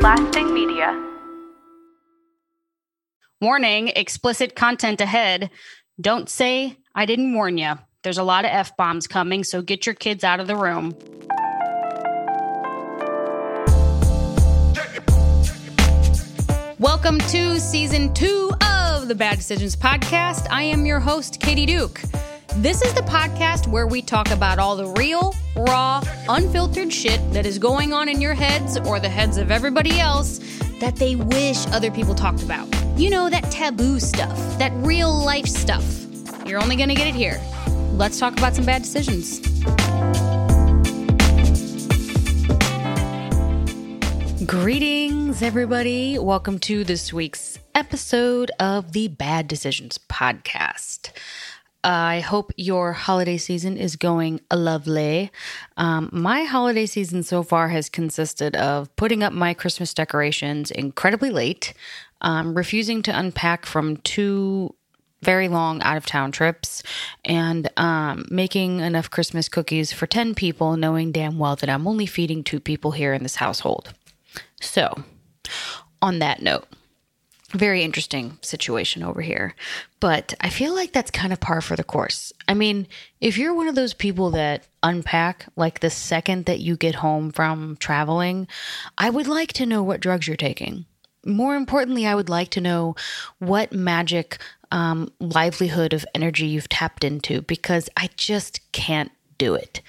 Lasting Media. Warning explicit content ahead. Don't say I didn't warn you. There's a lot of F bombs coming, so get your kids out of the room. Welcome to season two of the Bad Decisions Podcast. I am your host, Katie Duke. This is the podcast where we talk about all the real, raw, unfiltered shit that is going on in your heads or the heads of everybody else that they wish other people talked about. You know, that taboo stuff, that real life stuff. You're only gonna get it here. Let's talk about some bad decisions. Greetings, everybody. Welcome to this week's episode of the Bad Decisions Podcast. I hope your holiday season is going lovely. Um, my holiday season so far has consisted of putting up my Christmas decorations incredibly late, um, refusing to unpack from two very long out of town trips, and um, making enough Christmas cookies for 10 people, knowing damn well that I'm only feeding two people here in this household. So, on that note, very interesting situation over here. But I feel like that's kind of par for the course. I mean, if you're one of those people that unpack like the second that you get home from traveling, I would like to know what drugs you're taking. More importantly, I would like to know what magic um, livelihood of energy you've tapped into because I just can't do it.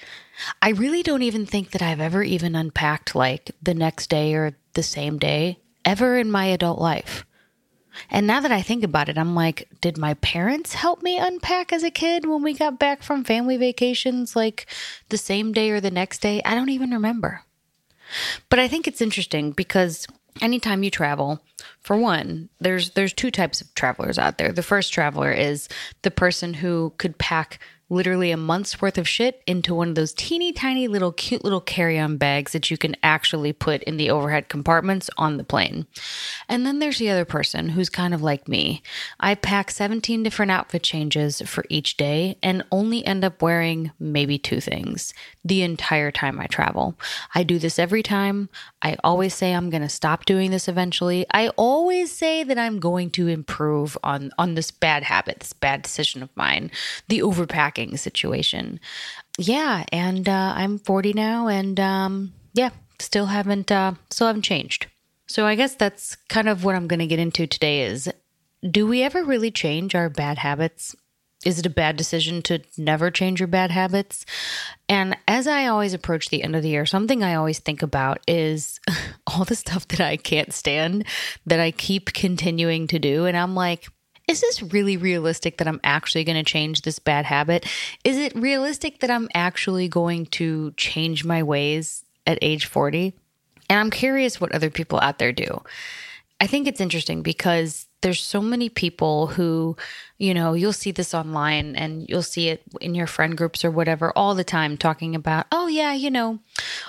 I really don't even think that I've ever even unpacked like the next day or the same day ever in my adult life. And now that I think about it, I'm like, did my parents help me unpack as a kid when we got back from family vacations, like the same day or the next day? I don't even remember. But I think it's interesting because anytime you travel, for one, there's there's two types of travelers out there. The first traveler is the person who could pack literally a month's worth of shit into one of those teeny tiny little cute little carry-on bags that you can actually put in the overhead compartments on the plane. And then there's the other person who's kind of like me. I pack 17 different outfit changes for each day and only end up wearing maybe two things the entire time I travel. I do this every time. I always say I'm going to stop doing this eventually. I always say that I'm going to improve on on this bad habit, this bad decision of mine, the overpacking situation. Yeah, and uh, I'm 40 now, and um, yeah, still haven't uh, still haven't changed. So I guess that's kind of what I'm going to get into today. Is do we ever really change our bad habits? Is it a bad decision to never change your bad habits? And as I always approach the end of the year, something I always think about is all the stuff that I can't stand that I keep continuing to do. And I'm like, is this really realistic that I'm actually going to change this bad habit? Is it realistic that I'm actually going to change my ways at age 40? And I'm curious what other people out there do. I think it's interesting because there's so many people who, you know, you'll see this online and you'll see it in your friend groups or whatever all the time talking about, oh, yeah, you know,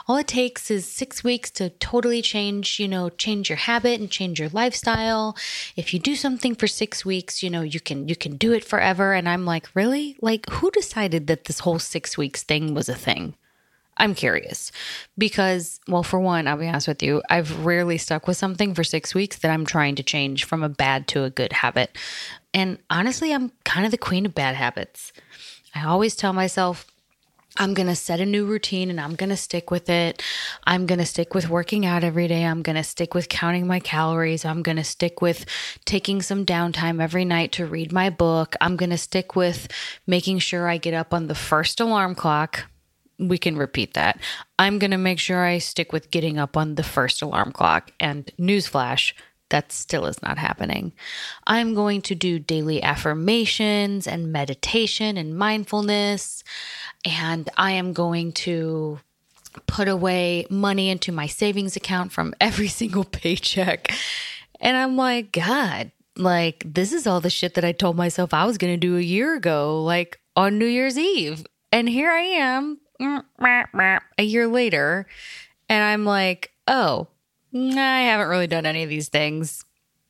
all it takes is six weeks to totally change, you know, change your habit and change your lifestyle. If you do something for six weeks, you know, you can, you can do it forever. And I'm like, really? Like, who decided that this whole six weeks thing was a thing? I'm curious because, well, for one, I'll be honest with you, I've rarely stuck with something for six weeks that I'm trying to change from a bad to a good habit. And honestly, I'm kind of the queen of bad habits. I always tell myself, I'm going to set a new routine and I'm going to stick with it. I'm going to stick with working out every day. I'm going to stick with counting my calories. I'm going to stick with taking some downtime every night to read my book. I'm going to stick with making sure I get up on the first alarm clock we can repeat that. I'm going to make sure I stick with getting up on the first alarm clock. And newsflash, that still is not happening. I'm going to do daily affirmations and meditation and mindfulness. And I am going to put away money into my savings account from every single paycheck. And I'm like, God, like, this is all the shit that I told myself I was going to do a year ago, like on New Year's Eve. And here I am a year later, and I'm like, oh, I haven't really done any of these things.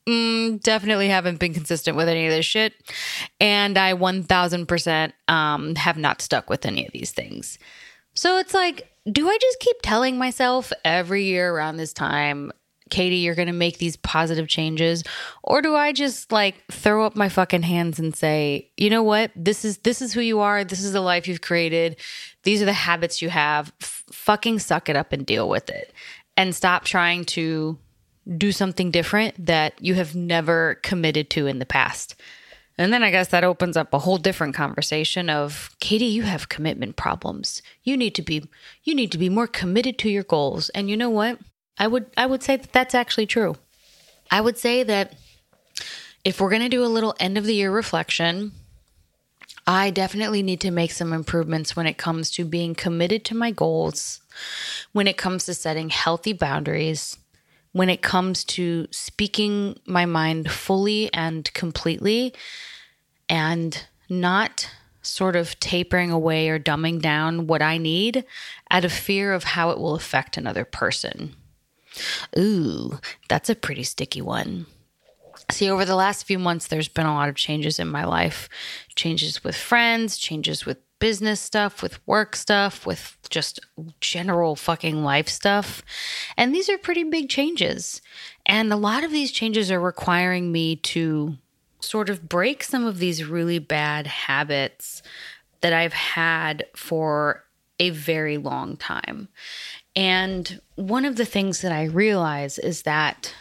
Mm, definitely haven't been consistent with any of this shit. And I 1000% um, have not stuck with any of these things. So it's like, do I just keep telling myself every year around this time, Katie, you're going to make these positive changes? Or do I just like throw up my fucking hands and say, you know what? This is, this is who you are. This is the life you've created. These are the habits you have. F- fucking suck it up and deal with it and stop trying to do something different that you have never committed to in the past. And then I guess that opens up a whole different conversation of Katie, you have commitment problems. You need to be you need to be more committed to your goals. And you know what? I would I would say that that's actually true. I would say that if we're going to do a little end of the year reflection, I definitely need to make some improvements when it comes to being committed to my goals, when it comes to setting healthy boundaries, when it comes to speaking my mind fully and completely and not sort of tapering away or dumbing down what I need out of fear of how it will affect another person. Ooh, that's a pretty sticky one. See, over the last few months, there's been a lot of changes in my life changes with friends, changes with business stuff, with work stuff, with just general fucking life stuff. And these are pretty big changes. And a lot of these changes are requiring me to sort of break some of these really bad habits that I've had for a very long time. And one of the things that I realize is that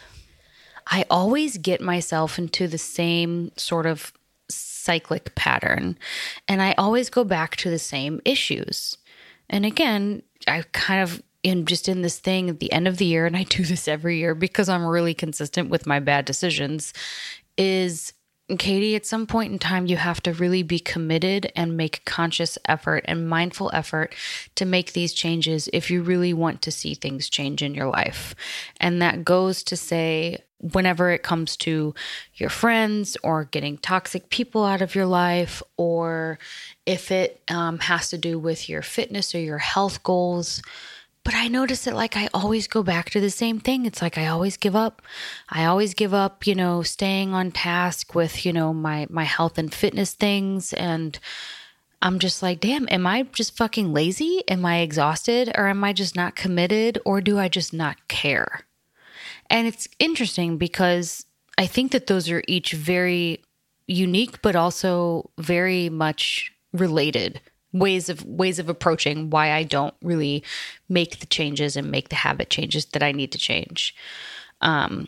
I always get myself into the same sort of cyclic pattern. And I always go back to the same issues. And again, I kind of am just in this thing at the end of the year, and I do this every year because I'm really consistent with my bad decisions, is Katie, at some point in time, you have to really be committed and make conscious effort and mindful effort to make these changes if you really want to see things change in your life. And that goes to say, whenever it comes to your friends or getting toxic people out of your life, or if it um, has to do with your fitness or your health goals, but I notice that like I always go back to the same thing. It's like I always give up. I always give up, you know, staying on task with, you know, my my health and fitness things and I'm just like, damn, am I just fucking lazy? Am I exhausted or am I just not committed or do I just not care? And it's interesting because I think that those are each very unique but also very much related ways of ways of approaching why I don't really make the changes and make the habit changes that I need to change. Um,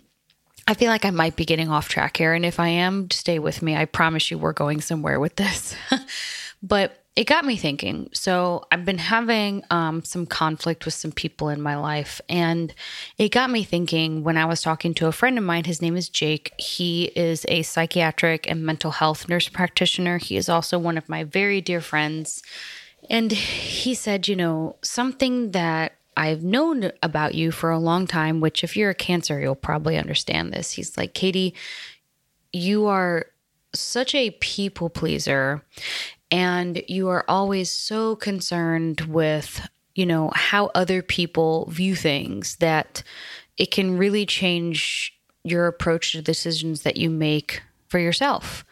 I feel like I might be getting off track here, and if I am, stay with me. I promise you, we're going somewhere with this. but it got me thinking. So I've been having um, some conflict with some people in my life, and it got me thinking when I was talking to a friend of mine. His name is Jake. He is a psychiatric and mental health nurse practitioner. He is also one of my very dear friends. And he said, you know, something that I've known about you for a long time, which if you're a cancer, you'll probably understand this. He's like, Katie, you are such a people pleaser and you are always so concerned with you know how other people view things that it can really change your approach to decisions that you make for yourself.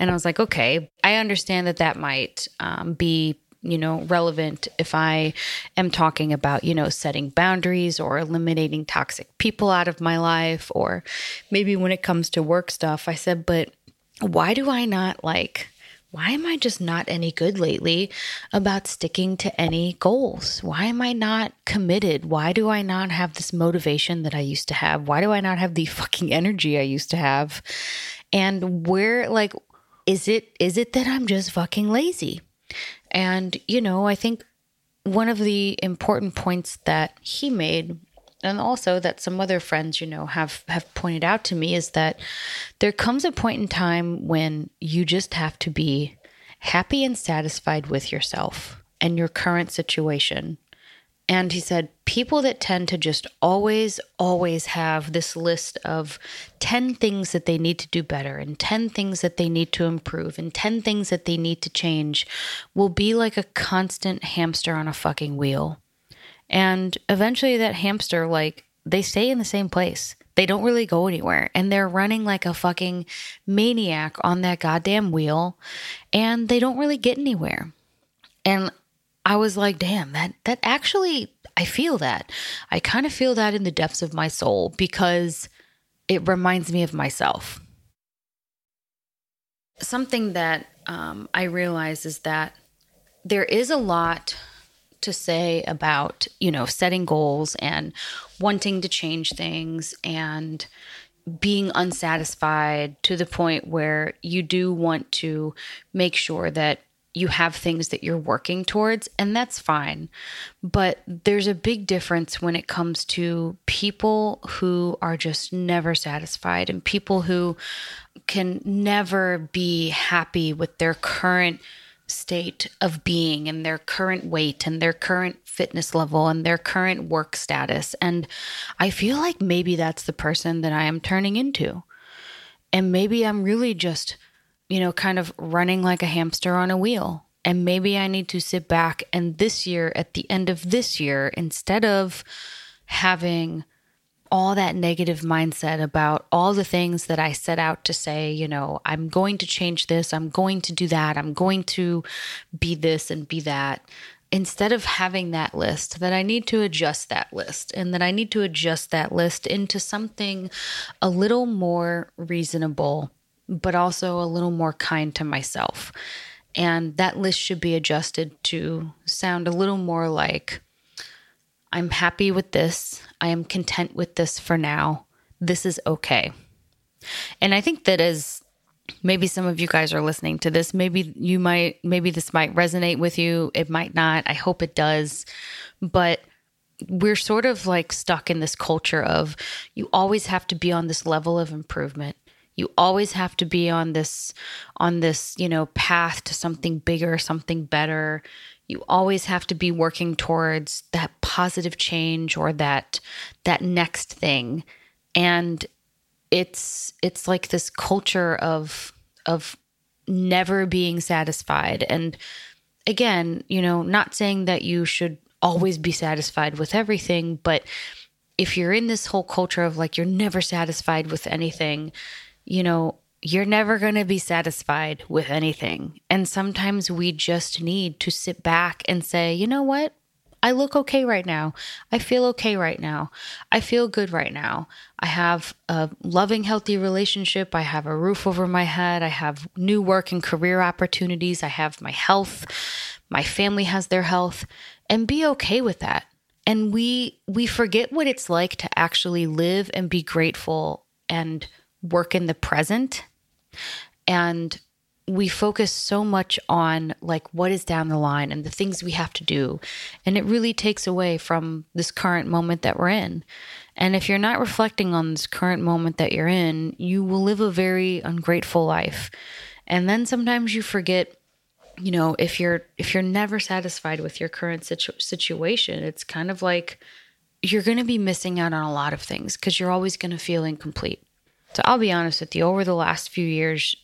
And i was like okay i understand that that might um, be you know relevant if i am talking about you know setting boundaries or eliminating toxic people out of my life or maybe when it comes to work stuff i said but why do i not like why am I just not any good lately about sticking to any goals? Why am I not committed? Why do I not have this motivation that I used to have? Why do I not have the fucking energy I used to have? And where like is it is it that I'm just fucking lazy? And you know, I think one of the important points that he made and also that some other friends you know have have pointed out to me is that there comes a point in time when you just have to be happy and satisfied with yourself and your current situation. And he said people that tend to just always always have this list of 10 things that they need to do better and 10 things that they need to improve and 10 things that they need to change will be like a constant hamster on a fucking wheel and eventually that hamster, like, they stay in the same place. They don't really go anywhere. And they're running like a fucking maniac on that goddamn wheel. And they don't really get anywhere. And I was like, damn, that that actually I feel that. I kind of feel that in the depths of my soul because it reminds me of myself. Something that um, I realize is that there is a lot to say about, you know, setting goals and wanting to change things and being unsatisfied to the point where you do want to make sure that you have things that you're working towards, and that's fine. But there's a big difference when it comes to people who are just never satisfied and people who can never be happy with their current state of being and their current weight and their current fitness level and their current work status. And I feel like maybe that's the person that I am turning into. And maybe I'm really just you know, kind of running like a hamster on a wheel. And maybe I need to sit back and this year, at the end of this year, instead of having all that negative mindset about all the things that I set out to say, you know, I'm going to change this, I'm going to do that, I'm going to be this and be that. Instead of having that list, that I need to adjust that list and that I need to adjust that list into something a little more reasonable but also a little more kind to myself. And that list should be adjusted to sound a little more like I'm happy with this. I am content with this for now. This is okay. And I think that as maybe some of you guys are listening to this, maybe you might, maybe this might resonate with you. It might not. I hope it does. But we're sort of like stuck in this culture of you always have to be on this level of improvement you always have to be on this on this you know path to something bigger something better you always have to be working towards that positive change or that that next thing. And it's it's like this culture of of never being satisfied. And again you know not saying that you should always be satisfied with everything but if you're in this whole culture of like you're never satisfied with anything you know, you're never going to be satisfied with anything. And sometimes we just need to sit back and say, you know what? I look okay right now. I feel okay right now. I feel good right now. I have a loving, healthy relationship. I have a roof over my head. I have new work and career opportunities. I have my health. My family has their health. And be okay with that. And we we forget what it's like to actually live and be grateful and work in the present and we focus so much on like what is down the line and the things we have to do. And it really takes away from this current moment that we're in. And if you're not reflecting on this current moment that you're in you will live a very ungrateful life. And then sometimes you forget you know if you're if you're never satisfied with your current situ- situation it's kind of like you're going to be missing out on a lot of things because you're always going to feel incomplete so I'll be honest with you, over the last few years,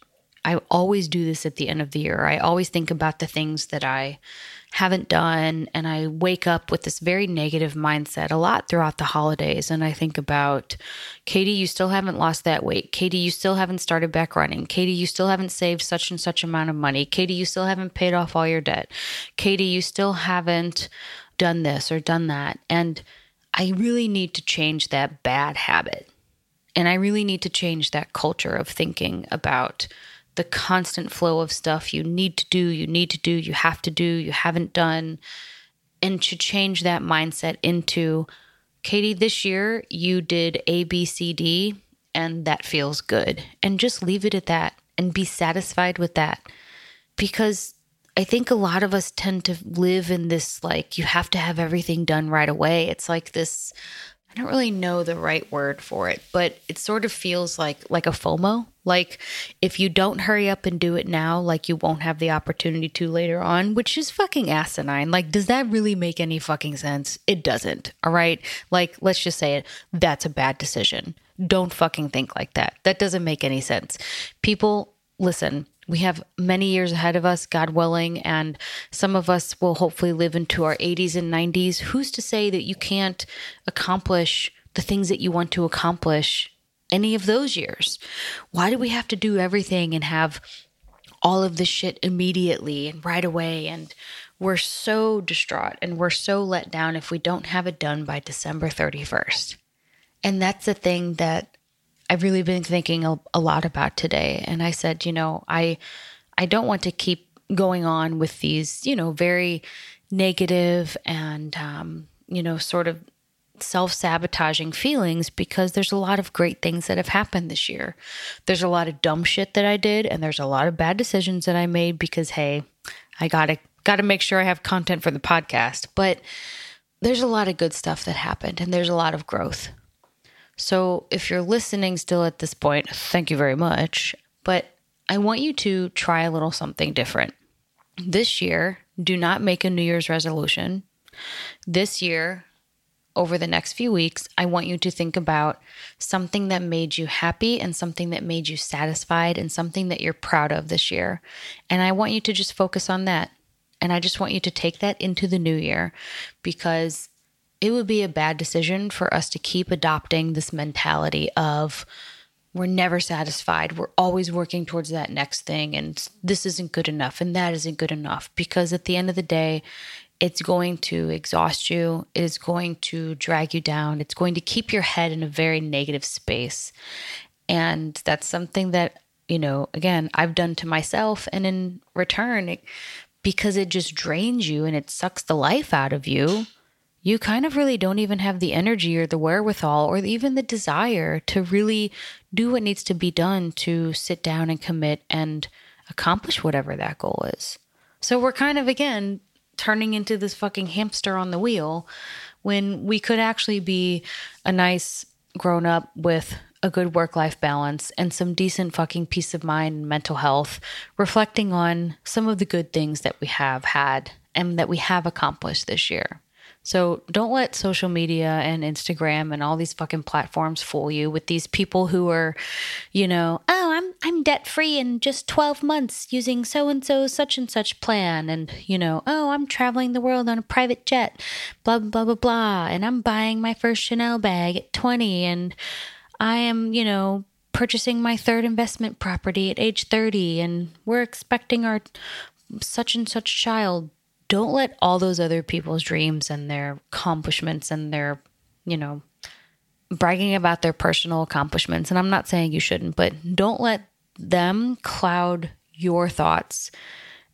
I always do this at the end of the year. I always think about the things that I haven't done, and I wake up with this very negative mindset a lot throughout the holidays. And I think about, Katie, you still haven't lost that weight. Katie, you still haven't started back running. Katie, you still haven't saved such and such amount of money. Katie, you still haven't paid off all your debt. Katie, you still haven't done this or done that. And I really need to change that bad habit. And I really need to change that culture of thinking about the constant flow of stuff you need to do, you need to do, you have to do, you haven't done, and to change that mindset into Katie, this year you did A, B, C, D, and that feels good. And just leave it at that and be satisfied with that. Because I think a lot of us tend to live in this like, you have to have everything done right away. It's like this I don't really know the right word for it, but it sort of feels like like a FOMO. Like if you don't hurry up and do it now, like you won't have the opportunity to later on, which is fucking asinine. Like does that really make any fucking sense? It doesn't. All right? Like let's just say it. That's a bad decision. Don't fucking think like that. That doesn't make any sense. People listen, we have many years ahead of us, God willing, and some of us will hopefully live into our 80s and 90s. Who's to say that you can't accomplish the things that you want to accomplish any of those years? Why do we have to do everything and have all of this shit immediately and right away? And we're so distraught and we're so let down if we don't have it done by December 31st. And that's the thing that I've really been thinking a, a lot about today. And I said, you know, I I don't want to keep going on with these, you know, very negative and um, you know, sort of self sabotaging feelings because there's a lot of great things that have happened this year. There's a lot of dumb shit that I did, and there's a lot of bad decisions that I made because, hey, I gotta gotta make sure I have content for the podcast. But there's a lot of good stuff that happened, and there's a lot of growth. So if you're listening still at this point, thank you very much. But I want you to try a little something different. This year, do not make a New Year's resolution. This year, over the next few weeks, I want you to think about something that made you happy and something that made you satisfied and something that you're proud of this year. And I want you to just focus on that. And I just want you to take that into the new year because it would be a bad decision for us to keep adopting this mentality of we're never satisfied. We're always working towards that next thing. And this isn't good enough and that isn't good enough. Because at the end of the day, it's going to exhaust you, it is going to drag you down, it's going to keep your head in a very negative space. And that's something that, you know, again, I've done to myself. And in return, it, because it just drains you and it sucks the life out of you, you kind of really don't even have the energy or the wherewithal or even the desire to really do what needs to be done to sit down and commit and accomplish whatever that goal is. So we're kind of, again, turning into this fucking hamster on the wheel when we could actually be a nice grown up with a good work life balance and some decent fucking peace of mind and mental health, reflecting on some of the good things that we have had and that we have accomplished this year. So don't let social media and Instagram and all these fucking platforms fool you with these people who are, you know, oh, I'm I'm debt free in just 12 months using so and so such and such plan. And, you know, oh, I'm traveling the world on a private jet, blah blah blah blah, and I'm buying my first Chanel bag at 20 and I am, you know, purchasing my third investment property at age 30 and we're expecting our such and such child don't let all those other people's dreams and their accomplishments and their, you know, bragging about their personal accomplishments. And I'm not saying you shouldn't, but don't let them cloud your thoughts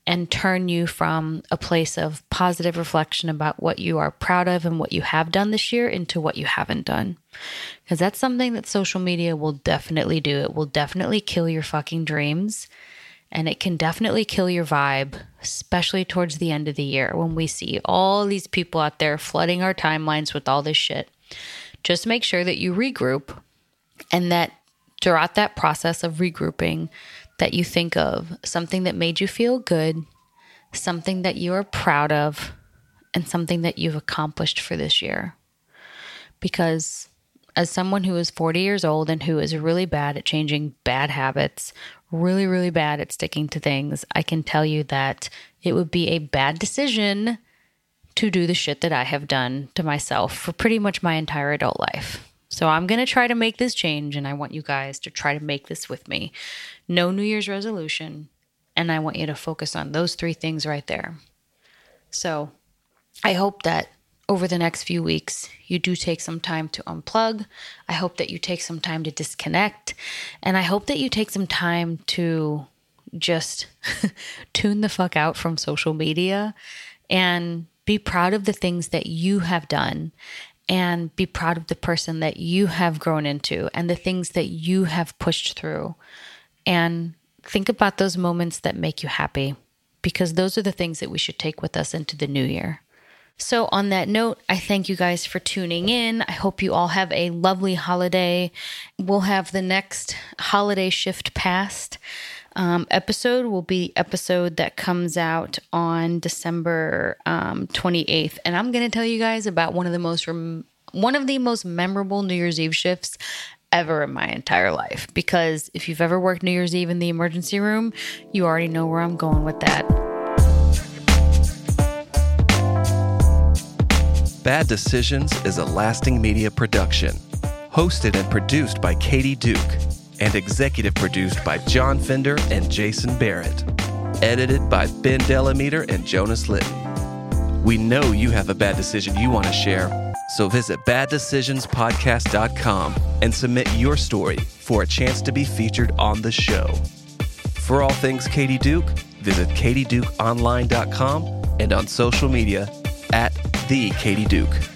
and turn you from a place of positive reflection about what you are proud of and what you have done this year into what you haven't done. Because that's something that social media will definitely do. It will definitely kill your fucking dreams and it can definitely kill your vibe, especially towards the end of the year when we see all these people out there flooding our timelines with all this shit. Just make sure that you regroup and that throughout that process of regrouping that you think of something that made you feel good, something that you are proud of, and something that you've accomplished for this year. Because as someone who is 40 years old and who is really bad at changing bad habits, really, really bad at sticking to things, I can tell you that it would be a bad decision to do the shit that I have done to myself for pretty much my entire adult life. So I'm going to try to make this change, and I want you guys to try to make this with me. No New Year's resolution, and I want you to focus on those three things right there. So I hope that over the next few weeks, you do take some time to unplug. I hope that you take some time to disconnect. And I hope that you take some time to just tune the fuck out from social media and be proud of the things that you have done and be proud of the person that you have grown into and the things that you have pushed through. And think about those moments that make you happy because those are the things that we should take with us into the new year. So, on that note, I thank you guys for tuning in. I hope you all have a lovely holiday. We'll have the next holiday shift past um, episode will be episode that comes out on December um, 28th, and I'm going to tell you guys about one of the most rem- one of the most memorable New Year's Eve shifts ever in my entire life. Because if you've ever worked New Year's Eve in the emergency room, you already know where I'm going with that. Bad Decisions is a lasting media production. Hosted and produced by Katie Duke, and executive produced by John Fender and Jason Barrett. Edited by Ben Delameter and Jonas Litton. We know you have a bad decision you want to share, so visit baddecisionspodcast.com and submit your story for a chance to be featured on the show. For all things Katie Duke, visit katiedukeonline.com and on social media at the Katie Duke.